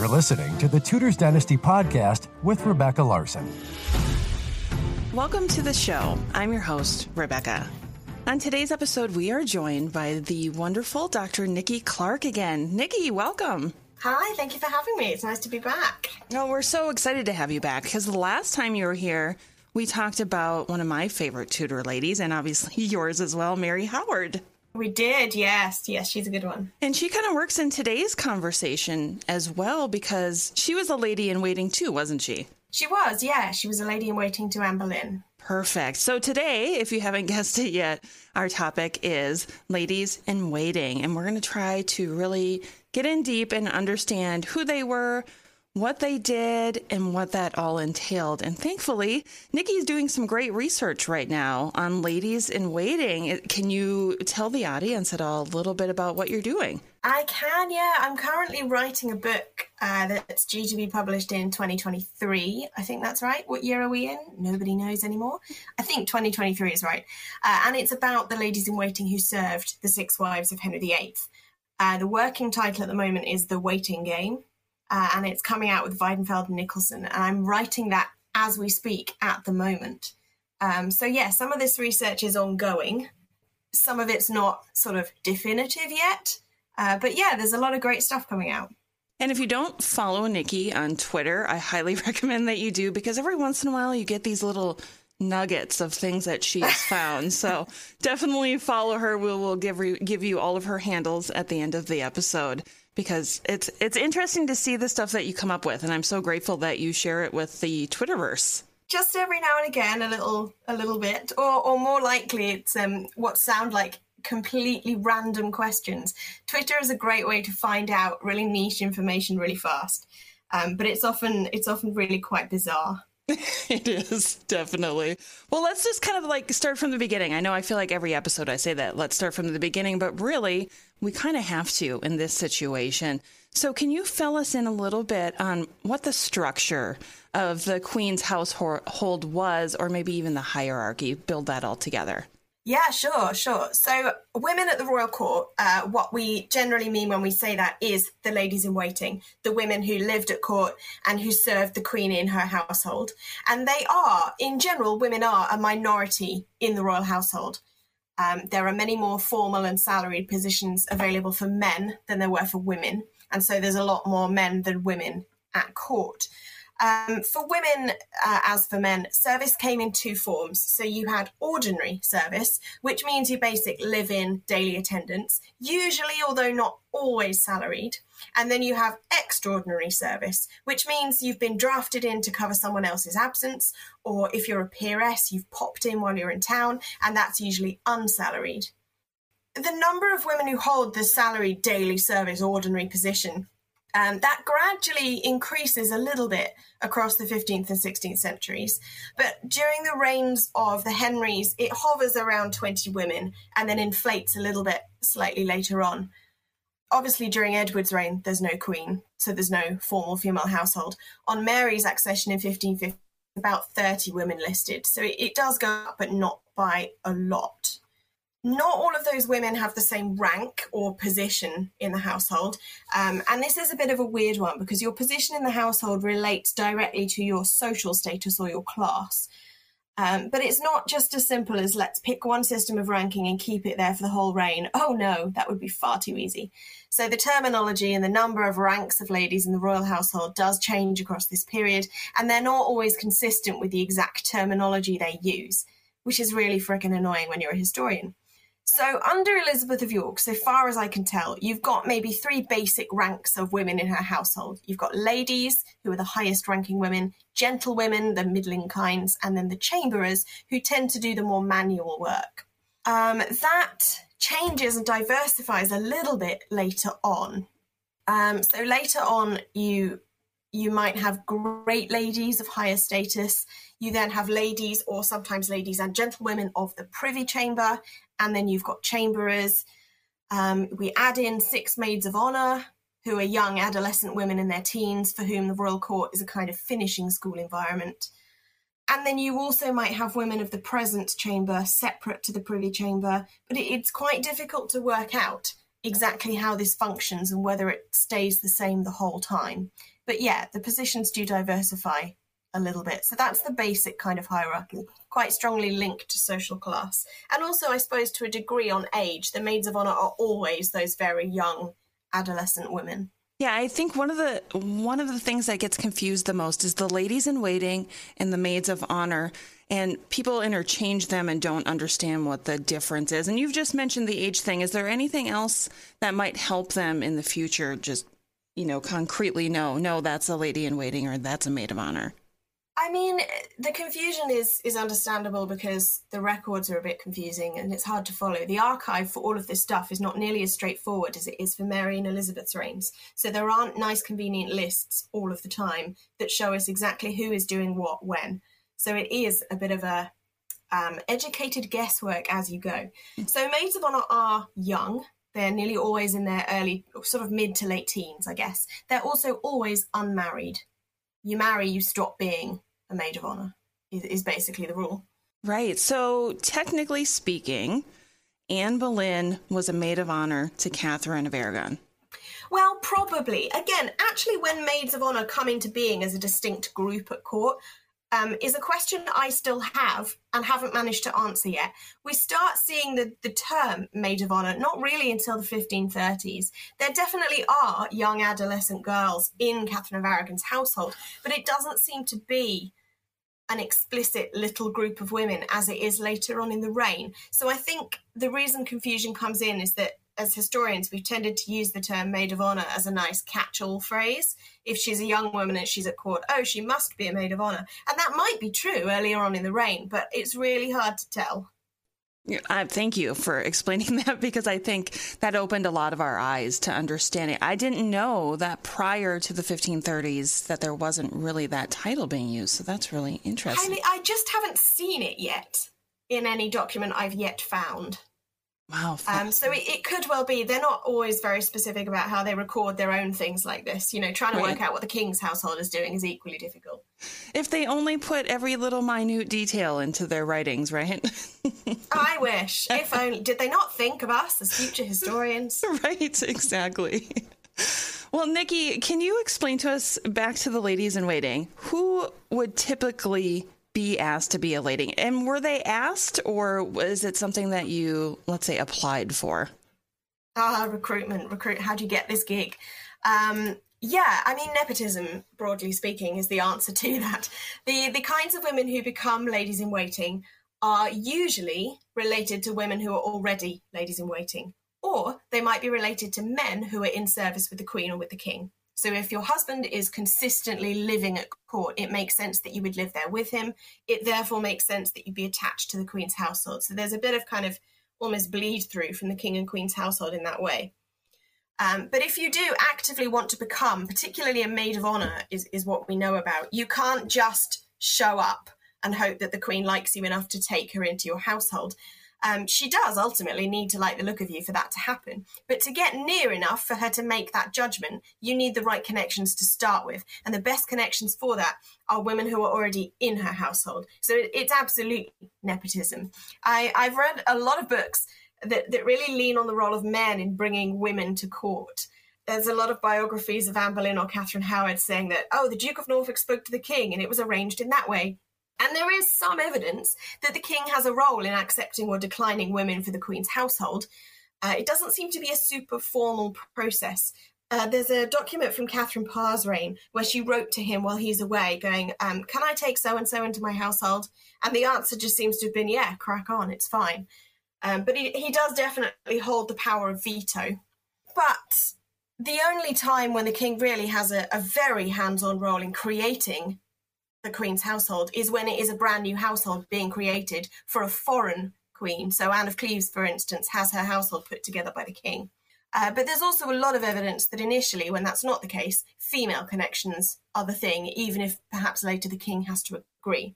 You're listening to the Tudors Dynasty podcast with Rebecca Larson. Welcome to the show. I'm your host, Rebecca. On today's episode, we are joined by the wonderful Dr. Nikki Clark again. Nikki, welcome. Hi, thank you for having me. It's nice to be back. No, we're so excited to have you back because the last time you were here, we talked about one of my favorite Tudor ladies and obviously yours as well, Mary Howard. We did, yes. Yes, she's a good one. And she kind of works in today's conversation as well because she was a lady in waiting too, wasn't she? She was, yeah. She was a lady in waiting to Anne Boleyn. Perfect. So today, if you haven't guessed it yet, our topic is ladies in waiting. And we're going to try to really get in deep and understand who they were, what they did, and what that all entailed. And thankfully, Nikki's doing some great research right now on ladies in waiting. Can you tell the audience at all a little bit about what you're doing? I can, yeah. I'm currently writing a book uh, that's due to be published in 2023. I think that's right. What year are we in? Nobody knows anymore. I think 2023 is right. Uh, and it's about the ladies in waiting who served the six wives of Henry VIII. Uh, the working title at the moment is The Waiting Game uh, and it's coming out with Weidenfeld and Nicolson. And I'm writing that as we speak at the moment. Um, so, yeah, some of this research is ongoing. Some of it's not sort of definitive yet. Uh, but yeah, there's a lot of great stuff coming out. And if you don't follow Nikki on Twitter, I highly recommend that you do because every once in a while you get these little nuggets of things that she has found. so definitely follow her. We will give re- give you all of her handles at the end of the episode because it's it's interesting to see the stuff that you come up with, and I'm so grateful that you share it with the Twitterverse. Just every now and again, a little a little bit, or or more likely, it's um, what sound like completely random questions. Twitter is a great way to find out really niche information really fast, um, but it's often it's often really quite bizarre. it is definitely. Well, let's just kind of like start from the beginning. I know I feel like every episode I say that, let's start from the beginning, but really, we kind of have to in this situation. So, can you fill us in a little bit on what the structure of the Queen's household was, or maybe even the hierarchy? Build that all together. Yeah, sure, sure. So, women at the royal court, uh, what we generally mean when we say that is the ladies in waiting, the women who lived at court and who served the queen in her household. And they are, in general, women are a minority in the royal household. Um, there are many more formal and salaried positions available for men than there were for women. And so there's a lot more men than women at court. Um, for women, uh, as for men, service came in two forms. So you had ordinary service, which means your basic live in daily attendance, usually, although not always salaried. And then you have extraordinary service, which means you've been drafted in to cover someone else's absence, or if you're a peeress, you've popped in while you're in town, and that's usually unsalaried. The number of women who hold the salaried daily service ordinary position um, that gradually increases a little bit across the 15th and 16th centuries. But during the reigns of the Henrys, it hovers around 20 women and then inflates a little bit slightly later on. Obviously, during Edward's reign, there's no queen, so there's no formal female household. On Mary's accession in 1550, about 30 women listed. So it, it does go up, but not by a lot not all of those women have the same rank or position in the household. Um, and this is a bit of a weird one because your position in the household relates directly to your social status or your class. Um, but it's not just as simple as let's pick one system of ranking and keep it there for the whole reign. Oh no, that would be far too easy. So the terminology and the number of ranks of ladies in the royal household does change across this period, and they're not always consistent with the exact terminology they use, which is really freaking annoying when you're a historian. So, under Elizabeth of York, so far as I can tell, you've got maybe three basic ranks of women in her household. You've got ladies, who are the highest ranking women, gentlewomen, the middling kinds, and then the chamberers, who tend to do the more manual work. Um, that changes and diversifies a little bit later on. Um, so later on, you you might have great ladies of higher status. You then have ladies, or sometimes ladies and gentlewomen of the Privy Chamber, and then you've got chamberers. Um, we add in six maids of honor, who are young adolescent women in their teens for whom the royal court is a kind of finishing school environment. And then you also might have women of the present chamber separate to the privy chamber, but it, it's quite difficult to work out exactly how this functions and whether it stays the same the whole time. But yeah, the positions do diversify a little bit. So that's the basic kind of hierarchy, quite strongly linked to social class. And also, I suppose, to a degree on age, the maids of honor are always those very young adolescent women. Yeah, I think one of the one of the things that gets confused the most is the ladies in waiting and the maids of honor and people interchange them and don't understand what the difference is. And you've just mentioned the age thing. Is there anything else that might help them in the future just you know concretely know no that's a lady in waiting or that's a maid of honor? I mean, the confusion is is understandable because the records are a bit confusing and it's hard to follow. The archive for all of this stuff is not nearly as straightforward as it is for Mary and Elizabeth's reigns. So there aren't nice, convenient lists all of the time that show us exactly who is doing what when. So it is a bit of a um, educated guesswork as you go. So maids of honor are young. They're nearly always in their early, sort of mid to late teens, I guess. They're also always unmarried. You marry, you stop being a maid of honor is, is basically the rule. Right. So technically speaking, Anne Boleyn was a maid of honor to Catherine of Aragon. Well, probably. Again, actually, when maids of honor come into being as a distinct group at court, um, is a question I still have and haven't managed to answer yet. We start seeing the, the term maid of honor not really until the 1530s. There definitely are young adolescent girls in Catherine of Aragon's household, but it doesn't seem to be an explicit little group of women as it is later on in the reign. So I think the reason confusion comes in is that as historians, we've tended to use the term maid of honor as a nice catch all phrase. If she's a young woman and she's at court, oh, she must be a maid of honor. And that might be true earlier on in the reign, but it's really hard to tell. Uh, thank you for explaining that because I think that opened a lot of our eyes to understanding. I didn't know that prior to the 1530s that there wasn't really that title being used. So that's really interesting. I, I just haven't seen it yet in any document I've yet found. Wow. Um, so it, it, could well be they're not always very specific about how they record their own things like this. You know, trying to right. work out what the king's household is doing is equally difficult. If they only put every little minute detail into their writings, right? I wish. If only. Did they not think of us as future historians? right, exactly. Well, Nikki, can you explain to us back to the ladies in waiting who would typically be asked to be a lady? And were they asked, or was it something that you, let's say, applied for? Ah, uh, recruitment, recruit. How do you get this gig? Um, yeah, I mean, nepotism, broadly speaking, is the answer to that. The the kinds of women who become ladies in waiting are usually related to women who are already ladies in waiting, or they might be related to men who are in service with the queen or with the king. So if your husband is consistently living at court, it makes sense that you would live there with him. It therefore makes sense that you'd be attached to the Queen's household. So there's a bit of kind of almost bleed through from the King and Queen's household in that way. Um, but if you do actively want to become, particularly a maid of honor, is, is what we know about, you can't just show up and hope that the Queen likes you enough to take her into your household. Um, she does ultimately need to like the look of you for that to happen. But to get near enough for her to make that judgment, you need the right connections to start with. And the best connections for that are women who are already in her household. So it, it's absolutely nepotism. I, I've read a lot of books that, that really lean on the role of men in bringing women to court there's a lot of biographies of Anne Boleyn or Catherine Howard saying that, oh, the Duke of Norfolk spoke to the king and it was arranged in that way. And there is some evidence that the king has a role in accepting or declining women for the queen's household. Uh, it doesn't seem to be a super formal process. Uh, there's a document from Catherine Parr's reign where she wrote to him while he's away, going, um, Can I take so and so into my household? And the answer just seems to have been, Yeah, crack on, it's fine. Um, but he, he does definitely hold the power of veto. But the only time when the king really has a, a very hands on role in creating the queen's household is when it is a brand new household being created for a foreign queen. So Anne of Cleves, for instance, has her household put together by the king. Uh, but there's also a lot of evidence that initially, when that's not the case, female connections are the thing, even if perhaps later the king has to agree.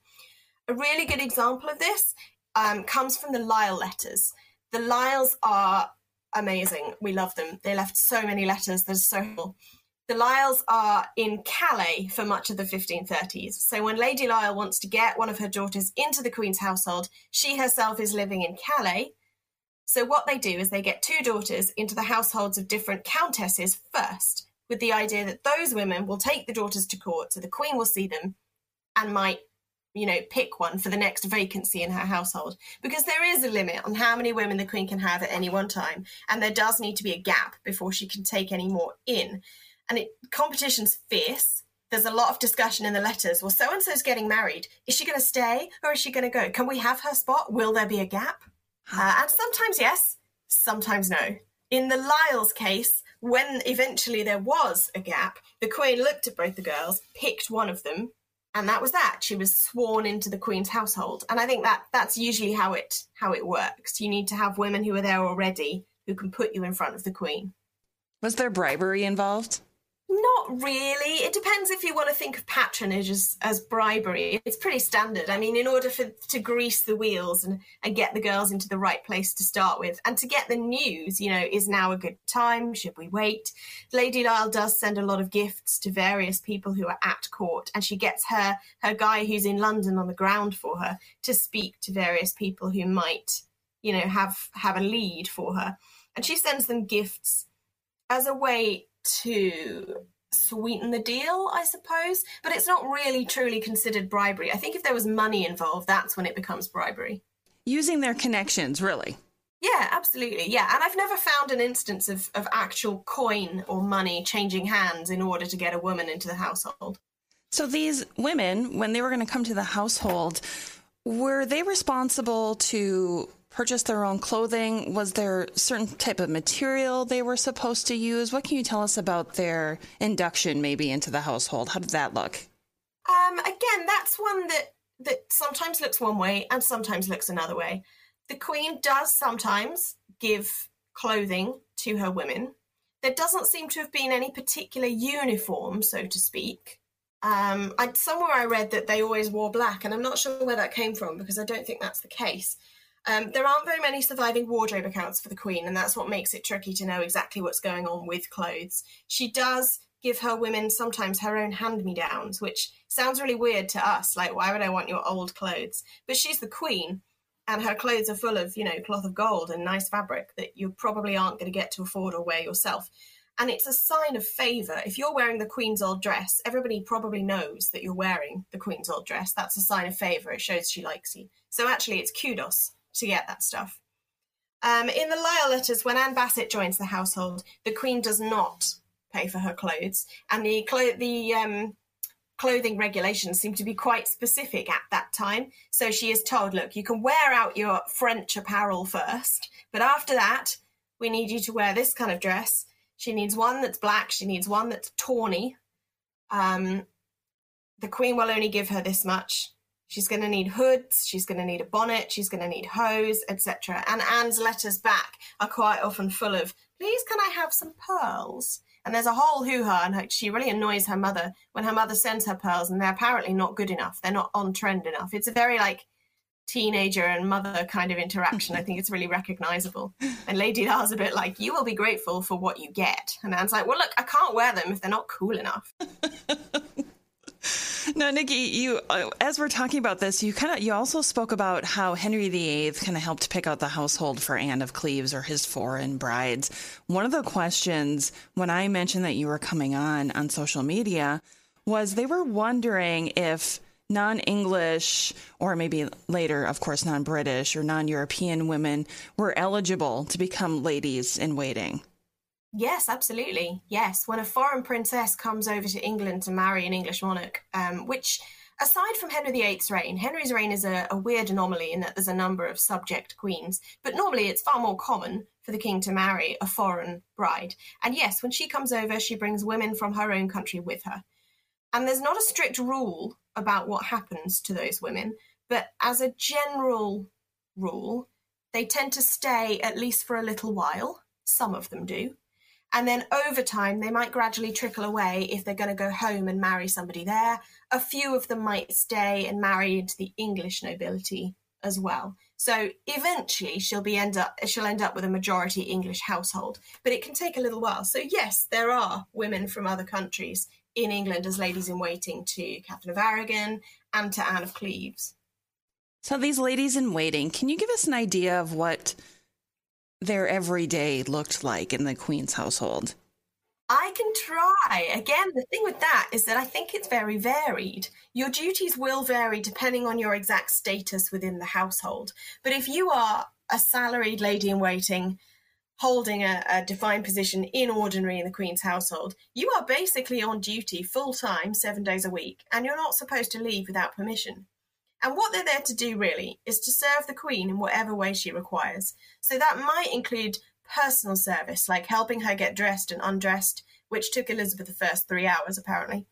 A really good example of this um, comes from the Lisle letters. The Lisles are amazing. We love them. They left so many letters. They're so cool. The Lisles are in Calais for much of the 1530s. So when Lady Lisle wants to get one of her daughters into the Queen's household, she herself is living in Calais. So what they do is they get two daughters into the households of different countesses first, with the idea that those women will take the daughters to court so the Queen will see them and might you know, pick one for the next vacancy in her household because there is a limit on how many women the queen can have at any one time, and there does need to be a gap before she can take any more in. And it, competition's fierce. There's a lot of discussion in the letters. Well, so and so's getting married. Is she going to stay or is she going to go? Can we have her spot? Will there be a gap? Uh, and sometimes yes, sometimes no. In the Lisles case, when eventually there was a gap, the Queen looked at both the girls, picked one of them, and that was that. She was sworn into the queen's household. And i think that that's usually how it how it works. You need to have women who are there already who can put you in front of the queen. Was there bribery involved not really. It depends if you want to think of patronage as, as bribery. It's pretty standard. I mean, in order for to grease the wheels and, and get the girls into the right place to start with, and to get the news, you know, is now a good time? Should we wait? Lady Lisle does send a lot of gifts to various people who are at court, and she gets her her guy who's in London on the ground for her to speak to various people who might, you know, have have a lead for her, and she sends them gifts as a way to sweeten the deal, I suppose. But it's not really truly considered bribery. I think if there was money involved, that's when it becomes bribery. Using their connections, really. Yeah, absolutely. Yeah. And I've never found an instance of, of actual coin or money changing hands in order to get a woman into the household. So these women, when they were going to come to the household, were they responsible to purchase their own clothing? Was there certain type of material they were supposed to use? What can you tell us about their induction maybe into the household? How did that look? Um, again, that's one that that sometimes looks one way and sometimes looks another way. The queen does sometimes give clothing to her women. There doesn't seem to have been any particular uniform, so to speak. Um, I, somewhere I read that they always wore black, and I'm not sure where that came from because I don't think that's the case. Um, there aren't very many surviving wardrobe accounts for the Queen, and that's what makes it tricky to know exactly what's going on with clothes. She does give her women sometimes her own hand me downs, which sounds really weird to us. Like, why would I want your old clothes? But she's the Queen, and her clothes are full of, you know, cloth of gold and nice fabric that you probably aren't going to get to afford or wear yourself. And it's a sign of favour. If you're wearing the Queen's old dress, everybody probably knows that you're wearing the Queen's old dress. That's a sign of favour. It shows she likes you. So actually, it's kudos to get that stuff. Um, in the Lisle letters, when Anne Basset joins the household, the Queen does not pay for her clothes, and the clo- the um, clothing regulations seem to be quite specific at that time. So she is told, "Look, you can wear out your French apparel first, but after that, we need you to wear this kind of dress." She needs one that's black. She needs one that's tawny. Um, the Queen will only give her this much. She's going to need hoods, she's going to need a bonnet, she's going to need hose, etc. And Anne's letters back are quite often full of, please can I have some pearls? And there's a whole hoo ha, and she really annoys her mother when her mother sends her pearls, and they're apparently not good enough. They're not on trend enough. It's a very like teenager and mother kind of interaction. I think it's really recognizable. And Lady Lisle's a bit like, you will be grateful for what you get. And Anne's like, well, look, I can't wear them if they're not cool enough. Now, Nikki, you uh, as we're talking about this, you kind of you also spoke about how Henry VIII kind of helped pick out the household for Anne of Cleves or his foreign brides. One of the questions when I mentioned that you were coming on on social media was they were wondering if non-English or maybe later, of course, non-British or non-European women were eligible to become ladies in waiting. Yes, absolutely. Yes, when a foreign princess comes over to England to marry an English monarch, um, which aside from Henry VIII's reign, Henry's reign is a, a, weird anomaly in that there's a number of subject queens, but normally it's far more common for the king to marry a foreign bride. And yes, when she comes over, she brings women from her own country with her. And there's not a strict rule about what happens to those women, but as a general rule, they tend to stay at least for a little while. Some of them do. And then over time, they might gradually trickle away if they're going to go home and marry somebody there. A few of them might stay and marry into the English nobility as well. So eventually, she'll be end up she'll end up with a majority English household, but it can take a little while. So yes, there are women from other countries in England as ladies in waiting to Catherine of Aragon and to Anne of Cleves. So these ladies in waiting, can you give us an idea of what their everyday looked like in the Queen's household? I can try. Again, the thing with that is that I think it's very varied. Your duties will vary depending on your exact status within the household. But if you are a salaried lady in waiting, holding a, a defined position in ordinary in the Queen's household, you are basically on duty full time, seven days a week, and you're not supposed to leave without permission. And what they're there to do really is to serve the Queen in whatever way she requires. So that might include personal service, like helping her get dressed and undressed, which took Elizabeth I three hours apparently.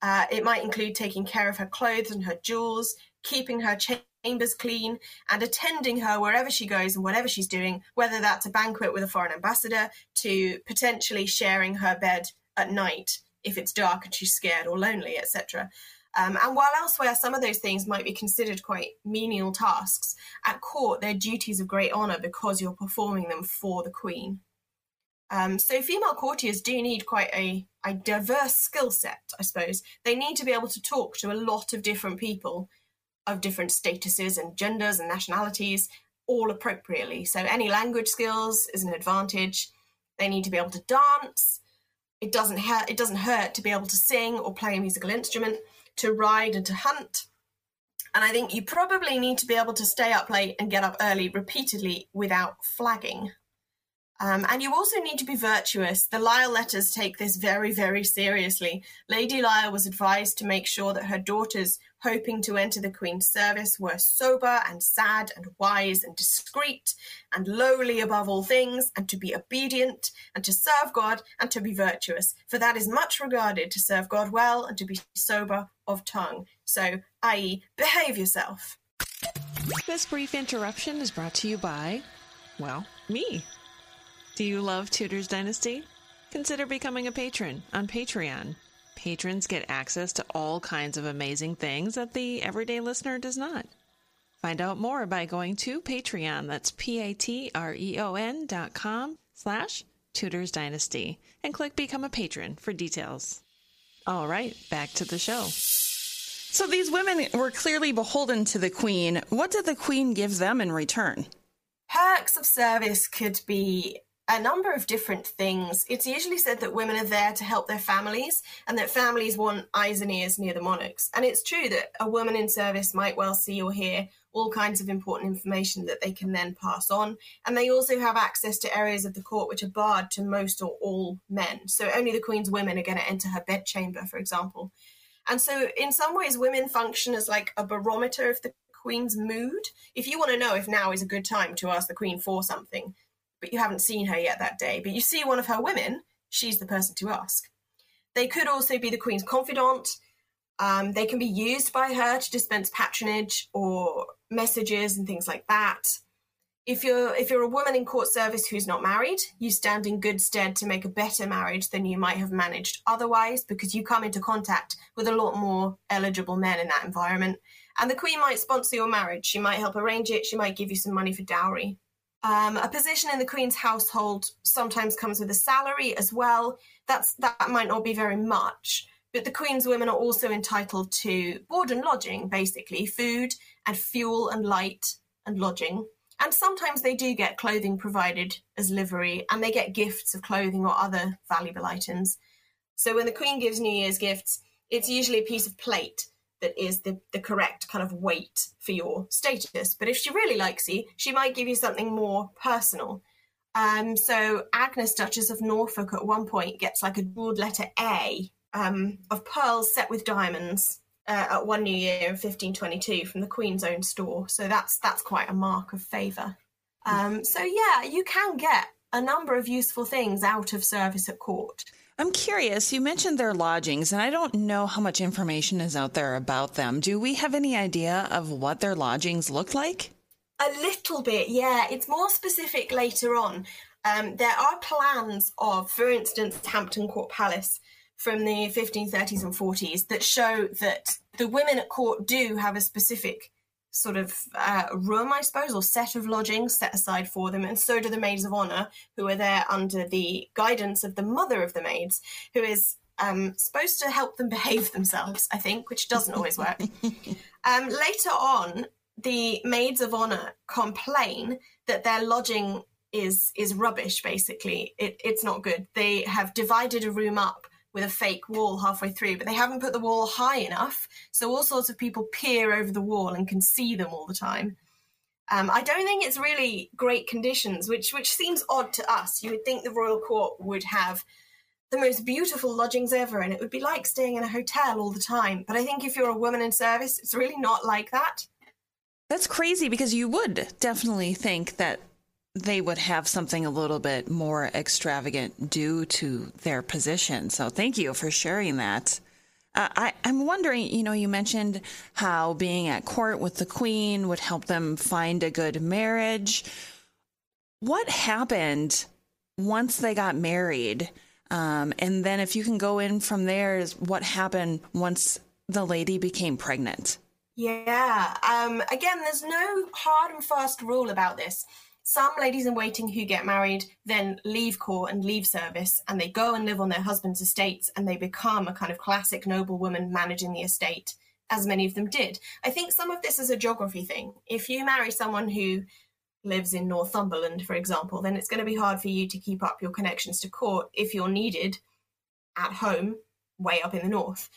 Uh, it might include taking care of her clothes and her jewels, keeping her chambers clean, and attending her wherever she goes and whatever she's doing, whether that's a banquet with a foreign ambassador to potentially sharing her bed at night if it's dark and she's scared or lonely, etc. Um, and while elsewhere some of those things might be considered quite menial tasks, at court they're duties of great honour because you're performing them for the Queen. Um, so female courtiers do need quite a, a diverse skill set, I suppose. They need to be able to talk to a lot of different people of different statuses and genders and nationalities, all appropriately. So any language skills is an advantage. They need to be able to dance. It doesn't hurt. It doesn't hurt to be able to sing or play a musical instrument to ride and to hunt. And I think you probably need to be able to stay up late and get up early repeatedly without flagging. Um, and you also need to be virtuous. The Lisle letters take this very, very seriously. Lady Lisle was advised to make sure that her daughters hoping to enter the Queen's service were sober and sad and wise and discreet and lowly above all things, and to be obedient and to serve God and to be virtuous. For that is much regarded to serve God well and to be sober of tongue. So, i.e., behave yourself. This brief interruption is brought to you by, well, me. Do you love Tudors Dynasty? Consider becoming a patron on Patreon. Patrons get access to all kinds of amazing things that the everyday listener does not. Find out more by going to Patreon. That's P-A-T-R-E-O-N dot com slash Tudors Dynasty and click Become a Patron for details. All right, back to the show. So these women were clearly beholden to the Queen. What did the Queen give them in return? Perks of service could be a number of different things. It's usually said that women are there to help their families and that families want eyes and ears near the monarchs. And it's true that a woman in service might well see or hear all kinds of important information that they can then pass on. And they also have access to areas of the court which are barred to most or all men. So only the Queen's women are going to enter her bedchamber, for example. And so, in some ways, women function as like a barometer of the Queen's mood. If you want to know if now is a good time to ask the Queen for something, but you haven't seen her yet that day, but you see one of her women, she's the person to ask. They could also be the Queen's confidant. Um, they can be used by her to dispense patronage or messages and things like that. If you're if you're a woman in court service who's not married, you stand in good stead to make a better marriage than you might have managed otherwise because you come into contact with a lot more eligible men in that environment. And the Queen might sponsor your marriage. She might help arrange it. She might give you some money for dowry. Um, a position in the Queen's household sometimes comes with a salary as well. That's that might not be very much, but the Queen's women are also entitled to board and lodging, basically food and fuel and light and lodging. And sometimes they do get clothing provided as livery, and they get gifts of clothing or other valuable items. So when the Queen gives New Year's gifts, it's usually a piece of plate that is the, the correct kind of weight for your status. But if she really likes you, she might give you something more personal. Um, so Agnes, Duchess of Norfolk, at one point gets like a jeweled letter A um, of pearls set with diamonds uh, at one New Year in 1522 from the Queen's own store. So that's that's quite a mark of favour. Um, so yeah, you can get a number of useful things out of service at court. I'm curious, you mentioned their lodgings, and I don't know how much information is out there about them. Do we have any idea of what their lodgings looked like? A little bit, yeah. It's more specific later on. Um, there are plans of, for instance, Hampton Court Palace from the 1530s and 40s that show that the women at court do have a specific sort of uh, room, I suppose, or set of lodgings set aside for them, and so do the maids of honor, who are there under the guidance of the mother of the maids, who is um, supposed to help them behave themselves, I think, which doesn't always work. um, later on, the maids of honor complain that their lodging is is rubbish. Basically, it, it's not good. They have divided a room up with a fake wall halfway through, but they haven't put the wall high enough, so all sorts of people peer over the wall and can see them all the time. Um, I don't think it's really great conditions, which which seems odd to us. You would think the royal court would have the most beautiful lodgings ever, and it would be like staying in a hotel all the time. But I think if you're a woman in service, it's really not like that. That's crazy because you would definitely think that they would have something a little bit more extravagant due to their position. So thank you for sharing that. Uh, I, I'm wondering, you know, you mentioned how being at court with the queen would help them find a good marriage. What happened once they got married? Um, and then, if you can go in from there, is what happened once the lady became pregnant? Yeah. Um, again, there's no hard and fast rule about this some ladies in waiting who get married then leave court and leave service and they go and live on their husband's estates and they become a kind of classic noblewoman managing the estate, as many of them did. I think some of this is a geography thing. If you marry someone who lives in Northumberland, for example, then it's going to be hard for you to keep up your connections to court if you're needed at home, way up in the north.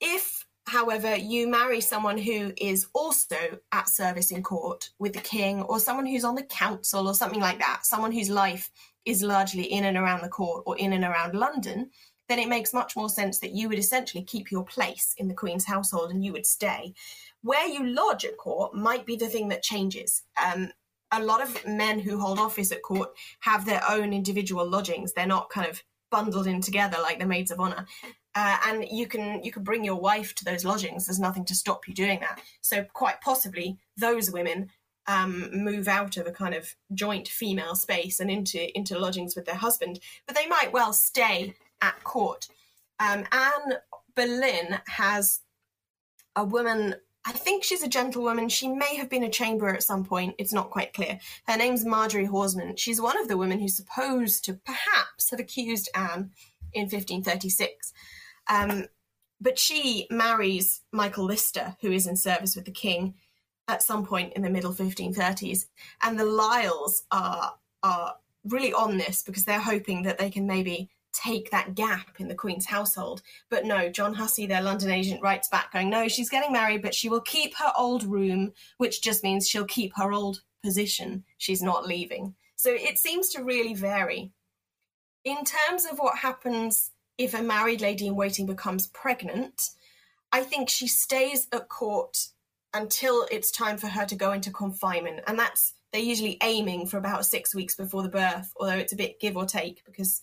If However, you marry someone who is also at service in court with the king, or someone who's on the council, or something like that, someone whose life is largely in and around the court or in and around London, then it makes much more sense that you would essentially keep your place in the Queen's household and you would stay. Where you lodge at court might be the thing that changes. Um, a lot of men who hold office at court have their own individual lodgings. They're not kind of bundled in together like the maids of honor. Uh, and you can you can bring your wife to those lodgings. There's nothing to stop you doing that. So quite possibly those women um, move out of a kind of joint female space and into into lodgings with their husband, but they might well stay at court. Um, Anne Boleyn has a woman. I think she's a gentlewoman. She may have been a chamberer at some point. It's not quite clear. Her name's Marjorie Horsman. She's one of the women who's supposed to perhaps have accused Anne in 1536. Um, but she marries Michael Lister, who is in service with the king at some point in the middle 1530s. And the Lisles are, are really on this because they're hoping that they can maybe take that gap in the Queen's household. But no, John Hussey, their London agent, writes back going, no, she's getting married, but she will keep her old room, which just means she'll keep her old position. She's not leaving. So it seems to really vary. In terms of what happens if a married lady in waiting becomes pregnant, I think she stays at court until it's time for her to go into confinement. And that's, they're usually aiming for about six weeks before the birth, although it's a bit give or take because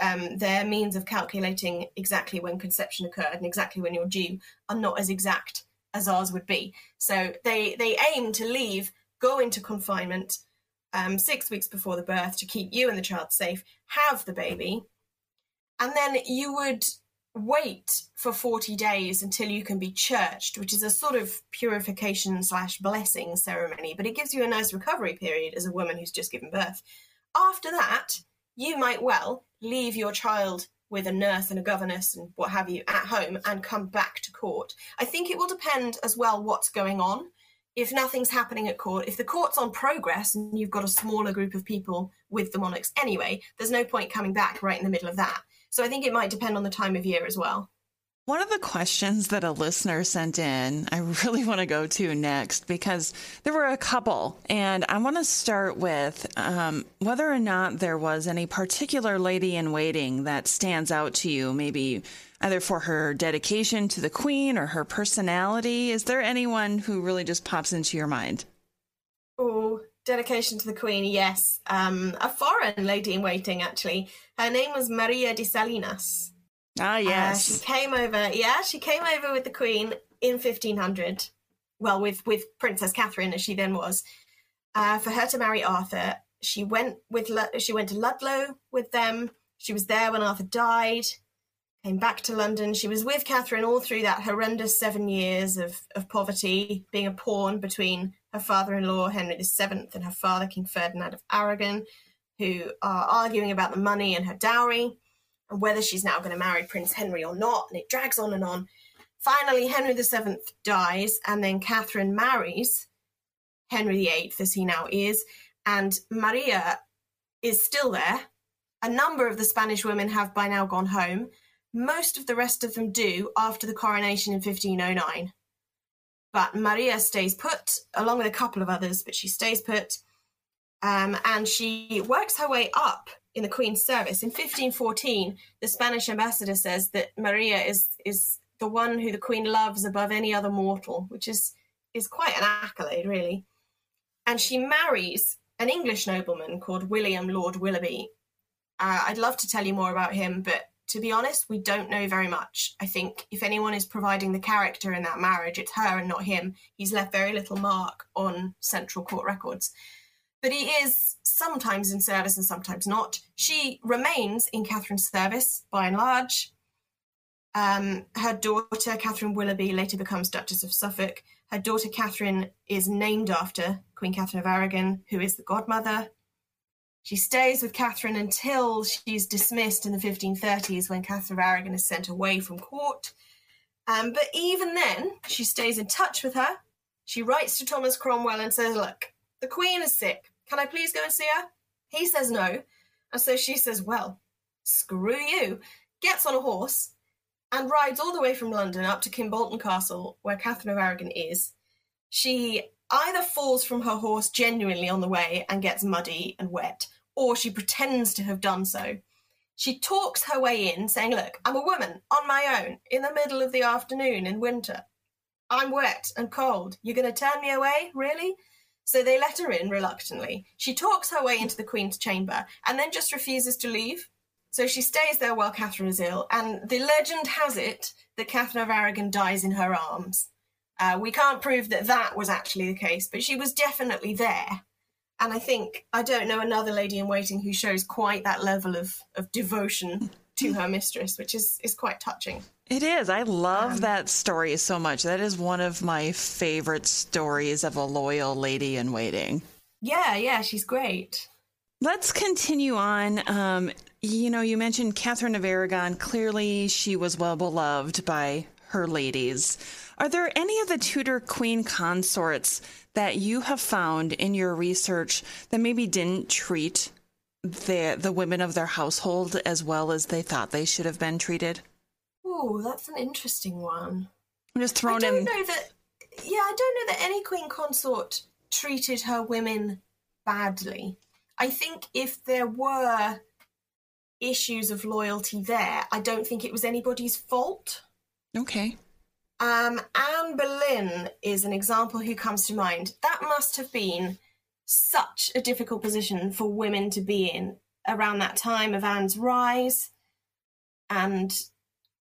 um, their means of calculating exactly when conception occurred and exactly when you're due are not as exact as ours would be. So they, they aim to leave, go into confinement um, six weeks before the birth to keep you and the child safe, have the baby, and then you would wait for 40 days until you can be churched, which is a sort of purification slash blessing ceremony, but it gives you a nice recovery period as a woman who's just given birth. After that, you might well leave your child with a nurse and a governess and what have you at home and come back to court. I think it will depend as well what's going on. If nothing's happening at court, if the court's on progress and you've got a smaller group of people with the monarchs anyway, there's no point coming back right in the middle of that. So I think it might depend on the time of year as well. One of the questions that a listener sent in, I really want to go to next because there were a couple. And I want to start with um, whether or not there was any particular lady in waiting that stands out to you, maybe either for her dedication to the queen or her personality. Is there anyone who really just pops into your mind? Oh, dedication to the queen, yes. Um, a foreign lady in waiting, actually. Her name was Maria de Salinas. Ah, yes. Uh, she came over, yeah, she came over with the queen in 1500. Well, with, with Princess Catherine, as she then was, uh, for her to marry Arthur. She went with she went to Ludlow with them. She was there when Arthur died came back to London. She was with Catherine all through that horrendous seven years of, of poverty, being a pawn between her father in law, Henry VII, and her father, King Ferdinand of Aragon, who are arguing about the money and her dowry and whether she's now going to marry Prince Henry or not. And it drags on and on. Finally, Henry VII dies, and then Catherine marries Henry VIII, as he now is, and Maria is still there. A number of the Spanish women have by now gone home most of the rest of them do after the coronation in 1509. But Maria stays put, along with a couple of others, but she stays put. Um, and she works her way up in the Queen's service. In 1514, the Spanish ambassador says that Maria is, is the one who the Queen loves above any other mortal, which is, is quite an accolade, really. And she marries an English nobleman called William Lord Willoughby. Uh, I'd love to tell you more about him, but to be honest, we don't know very much. I think if anyone is providing the character in that marriage, it's her and not him. He's left very little mark on central court records. But he is sometimes in service and sometimes not. She remains in Catherine's service by and large. Um, her daughter, Catherine Willoughby, later becomes Duchess of Suffolk. Her daughter, Catherine, is named after Queen Catherine of Aragon, who is the godmother she stays with Catherine until she's dismissed in the 1530s when Catherine of Aragon is sent away from court. Um, but even then, she stays in touch with her. She writes to Thomas Cromwell and says, Look, the Queen is sick. Can I please go and see her? He says no. And so she says, Well, screw you. Gets on a horse and rides all the way from London up to Kimbolton Castle, where Catherine of Aragon is. She either falls from her horse genuinely on the way and gets muddy and wet, or she pretends to have done so. She talks her way in, saying, Look, I'm a woman on my own in the middle of the afternoon in winter. I'm wet and cold. You're going to turn me away? Really? So they let her in reluctantly. She talks her way into the Queen's chamber and then just refuses to leave. So she stays there while Catherine is ill, and the legend has it that Catherine of Aragon dies in her arms. Uh, we can't prove that that was actually the case, but she was definitely there and I think I don't know another lady in waiting who shows quite that level of of devotion to her mistress, which is is quite touching. It is. I love um, that story so much. That is one of my favorite stories of a loyal lady in waiting. Yeah, yeah, she's great. Let's continue on. Um, you know, you mentioned Catherine of Aragon. Clearly, she was well beloved by her ladies. Are there any of the Tudor queen consorts that you have found in your research that maybe didn't treat the the women of their household as well as they thought they should have been treated? Oh, that's an interesting one. I'm just throwing I don't in. know that. Yeah, I don't know that any queen consort treated her women badly. I think if there were issues of loyalty there, I don't think it was anybody's fault. Okay. Um, Anne Boleyn is an example who comes to mind. That must have been such a difficult position for women to be in around that time of Anne's rise and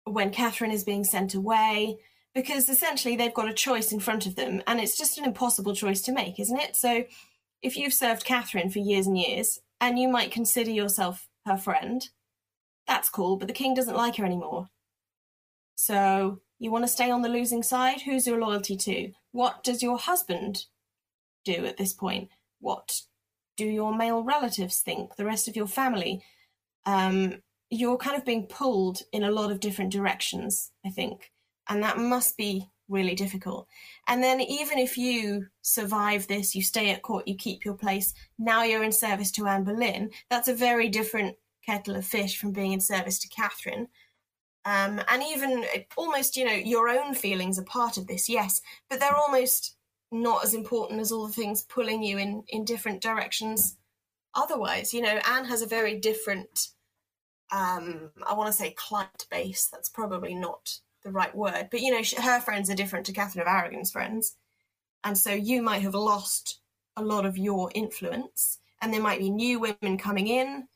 when Catherine is being sent away, because essentially they've got a choice in front of them and it's just an impossible choice to make, isn't it? So if you've served Catherine for years and years and you might consider yourself her friend, that's cool, but the king doesn't like her anymore. So you want to stay on the losing side? Who's your loyalty to? What does your husband do at this point? What do your male relatives think? The rest of your family? Um, you're kind of being pulled in a lot of different directions, I think. And that must be really difficult. And then, even if you survive this, you stay at court, you keep your place, now you're in service to Anne Boleyn, that's a very different kettle of fish from being in service to Catherine. Um, and even almost, you know, your own feelings are part of this, yes, but they're almost not as important as all the things pulling you in in different directions. Otherwise, you know, Anne has a very different um, I want to say client base. That's probably not the right word, but you know, she, her friends are different to Catherine of Aragon's friends, and so you might have lost a lot of your influence, and there might be new women coming in.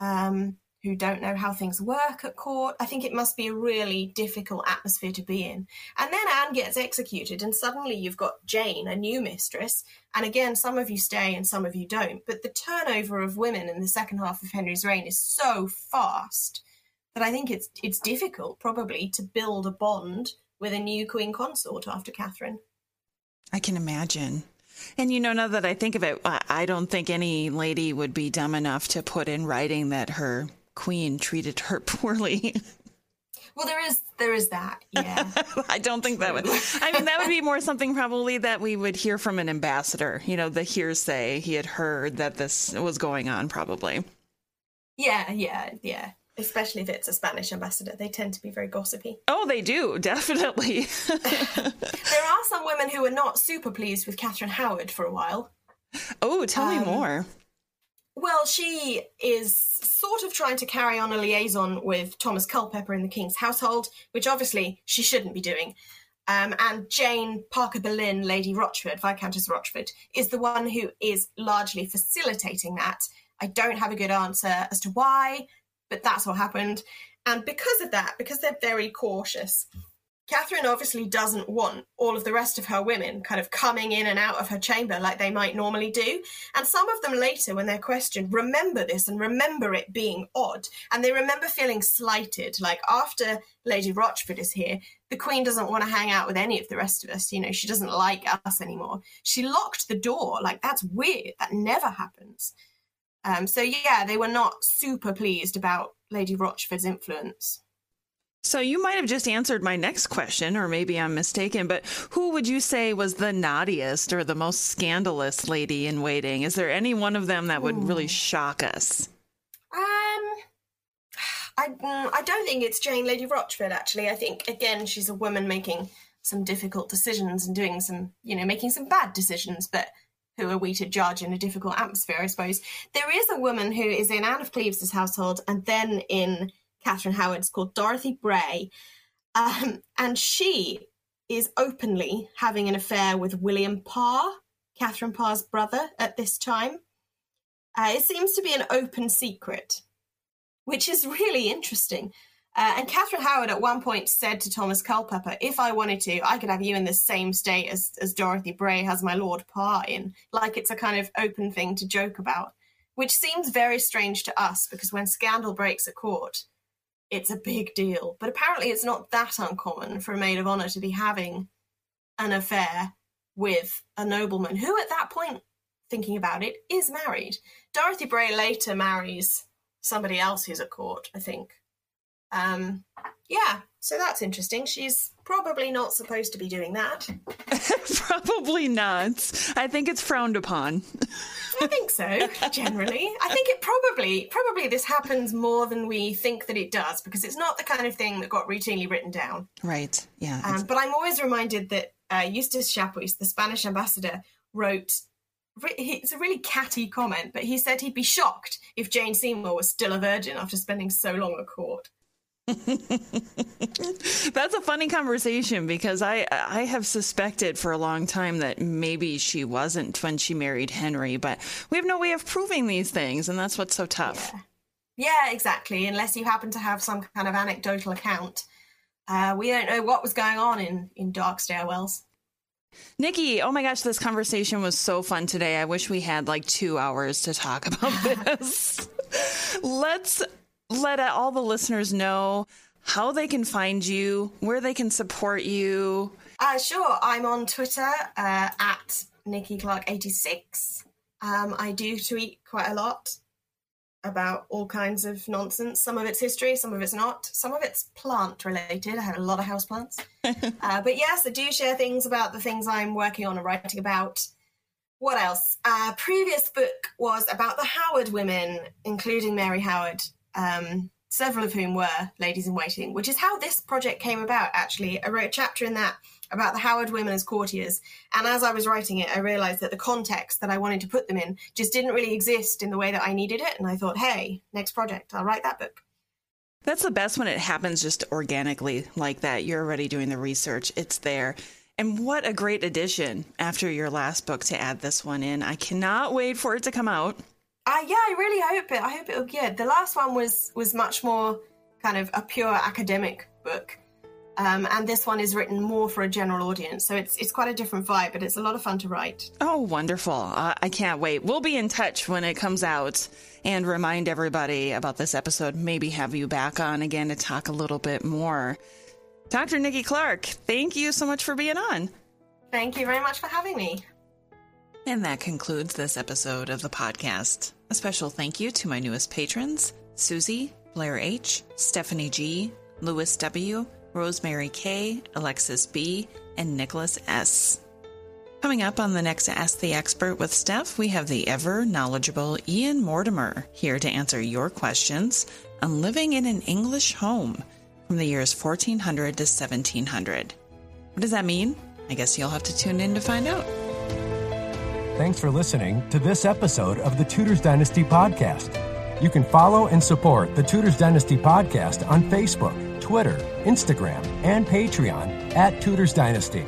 Um, who don't know how things work at court. I think it must be a really difficult atmosphere to be in. And then Anne gets executed, and suddenly you've got Jane, a new mistress. And again, some of you stay and some of you don't. But the turnover of women in the second half of Henry's reign is so fast that I think it's it's difficult probably to build a bond with a new queen consort after Catherine. I can imagine. And you know, now that I think of it, I don't think any lady would be dumb enough to put in writing that her queen treated her poorly. Well, there is there is that. Yeah. I don't think that would. I mean, that would be more something probably that we would hear from an ambassador. You know, the hearsay he had heard that this was going on, probably. Yeah, yeah, yeah. Especially if it's a Spanish ambassador, they tend to be very gossipy. Oh, they do definitely. there are some women who were not super pleased with Catherine Howard for a while. Oh, tell um, me more. Well, she is sort of trying to carry on a liaison with Thomas Culpeper in the King's household, which obviously she shouldn't be doing. Um, and Jane Parker Boleyn, Lady Rochford, Viscountess Rochford, is the one who is largely facilitating that. I don't have a good answer as to why, but that's what happened. And because of that, because they're very cautious, Catherine obviously doesn't want all of the rest of her women kind of coming in and out of her chamber like they might normally do. And some of them later, when they're questioned, remember this and remember it being odd. And they remember feeling slighted. Like after Lady Rochford is here, the Queen doesn't want to hang out with any of the rest of us. You know, she doesn't like us anymore. She locked the door. Like that's weird. That never happens. Um, so yeah, they were not super pleased about Lady Rochford's influence. So you might have just answered my next question, or maybe I'm mistaken, but who would you say was the naughtiest or the most scandalous lady in waiting? Is there any one of them that would Ooh. really shock us? Um, I, mm, I don't think it's Jane Lady Rochford, actually. I think, again, she's a woman making some difficult decisions and doing some, you know, making some bad decisions, but who are we to judge in a difficult atmosphere, I suppose. There is a woman who is in Anne of Cleves' household and then in Catherine Howard's called Dorothy Bray. Um, and she is openly having an affair with William Parr, Catherine Parr's brother, at this time. Uh, it seems to be an open secret, which is really interesting. Uh, and Catherine Howard at one point said to Thomas Culpeper, if I wanted to, I could have you in the same state as, as Dorothy Bray has my Lord Parr in. Like it's a kind of open thing to joke about, which seems very strange to us because when scandal breaks at court, it's a big deal. But apparently, it's not that uncommon for a maid of honor to be having an affair with a nobleman who, at that point, thinking about it, is married. Dorothy Bray later marries somebody else who's at court, I think. Um, yeah, so that's interesting. She's probably not supposed to be doing that. probably not. I think it's frowned upon. I think so, generally. I think it probably probably this happens more than we think that it does because it's not the kind of thing that got routinely written down. Right. Yeah. Um, but I'm always reminded that uh, Eustace Chapuis, the Spanish ambassador, wrote it's a really catty comment, but he said he'd be shocked if Jane Seymour was still a virgin after spending so long at court. That's a funny conversation because I I have suspected for a long time that maybe she wasn't when she married Henry, but we have no way of proving these things, and that's what's so tough. Yeah, yeah exactly. Unless you happen to have some kind of anecdotal account, uh, we don't know what was going on in in dark stairwells. Nikki, oh my gosh, this conversation was so fun today. I wish we had like two hours to talk about this. Let's let all the listeners know how they can find you, where they can support you. Uh, sure. I'm on Twitter uh, at Nikki Clark86. Um, I do tweet quite a lot about all kinds of nonsense. Some of it's history, some of it's not. Some of it's plant related. I have a lot of houseplants. uh, but yes, I do share things about the things I'm working on and writing about. What else? Uh, previous book was about the Howard women, including Mary Howard, um, several of whom were ladies in waiting, which is how this project came about, actually. I wrote a chapter in that about the Howard women as courtiers. And as I was writing it, I realized that the context that I wanted to put them in just didn't really exist in the way that I needed it. And I thought, hey, next project, I'll write that book. That's the best when it happens just organically like that. You're already doing the research, it's there. And what a great addition after your last book to add this one in. I cannot wait for it to come out. Uh, yeah, I really hope it. I hope it'll good. The last one was was much more kind of a pure academic book. Um, and this one is written more for a general audience, so it's it's quite a different vibe, but it's a lot of fun to write. Oh, wonderful! Uh, I can't wait. We'll be in touch when it comes out, and remind everybody about this episode. Maybe have you back on again to talk a little bit more. Dr. Nikki Clark, thank you so much for being on. Thank you very much for having me. And that concludes this episode of the podcast. A special thank you to my newest patrons Susie, Blair H., Stephanie G., Louis W., Rosemary K., Alexis B., and Nicholas S. Coming up on the next Ask the Expert with Steph, we have the ever knowledgeable Ian Mortimer here to answer your questions on living in an English home from the years 1400 to 1700. What does that mean? I guess you'll have to tune in to find out. Thanks for listening to this episode of the Tudors Dynasty Podcast. You can follow and support the Tudors Dynasty Podcast on Facebook, Twitter, Instagram, and Patreon at Tudors Dynasty.